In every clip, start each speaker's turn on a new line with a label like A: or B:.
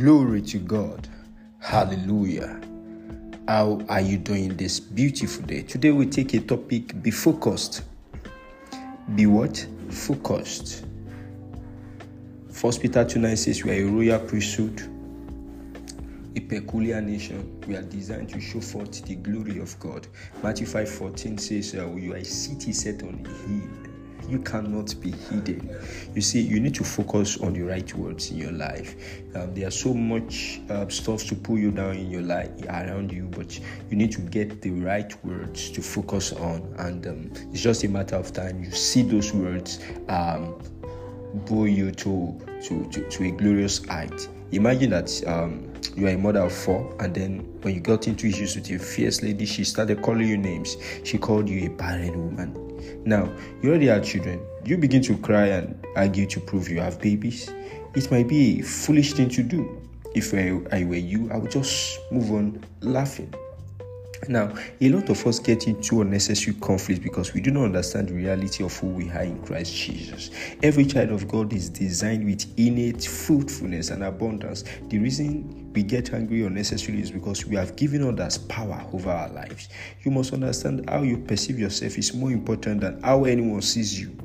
A: Glory to God. Hallelujah. How are you doing this beautiful day? Today we take a topic be focused. Be what? Focused. First Peter 2 9 says we are a royal priesthood, a peculiar nation. We are designed to show forth the glory of God. Matthew 5 14 says uh, you are a city set on a hill you cannot be hidden. You see, you need to focus on the right words in your life. Um, are so much uh, stuff to pull you down in your life around you, but you need to get the right words to focus on, and um, it's just a matter of time. You see those words um, pull you to, to, to, to a glorious height. Imagine that um, you are a mother of four, and then when you got into issues with your fierce lady, she started calling you names. She called you a barren woman. Now, you already have children. You begin to cry and argue to prove you have babies. It might be a foolish thing to do. If I, I were you, I would just move on laughing. Now, a lot of us get into unnecessary conflict because we do not understand the reality of who we are in Christ Jesus. Every child of God is designed with innate fruitfulness and abundance. The reason we get angry unnecessarily is because we have given others power over our lives. You must understand how you perceive yourself is more important than how anyone sees you.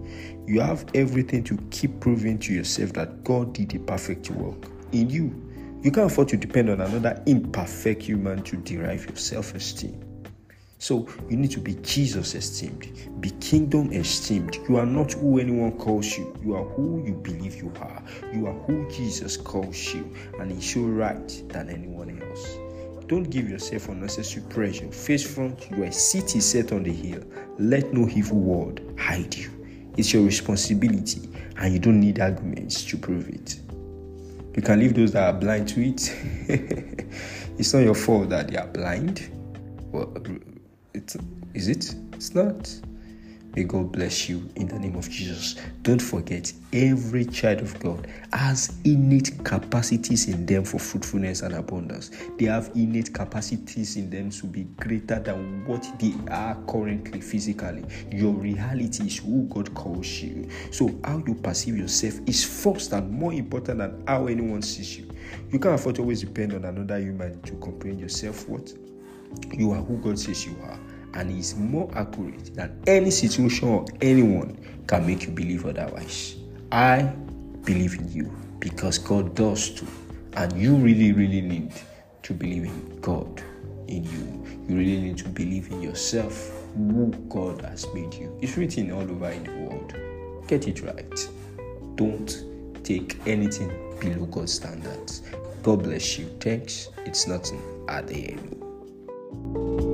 A: You have everything to keep proving to yourself that God did a perfect work in you you can't afford to depend on another imperfect human to derive your self esteem. So you need to be Jesus esteemed, be kingdom esteemed. You are not who anyone calls you, you are who you believe you are. You are who Jesus calls you, and He's so right than anyone else. Don't give yourself unnecessary pressure. Face front, you are a city set on the hill. Let no evil word hide you. It's your responsibility, and you don't need arguments to prove it. You can leave those that are blind to it. it's not your fault that they are blind. Well, it's, is it? It's not. May God bless you in the name of Jesus. Don't forget, every child of God has innate capacities in them for fruitfulness and abundance. They have innate capacities in them to be greater than what they are currently physically. Your reality is who God calls you. So, how you perceive yourself is first and more important than how anyone sees you. You can't afford to always depend on another human to comprehend yourself. What you are who God says you are and is more accurate than any situation or anyone can make you believe otherwise. I believe in you because God does too. And you really, really need to believe in God in you. You really need to believe in yourself, who God has made you. It's written all over in the world. Get it right. Don't take anything below God's standards. God bless you. Thanks. It's nothing at the end.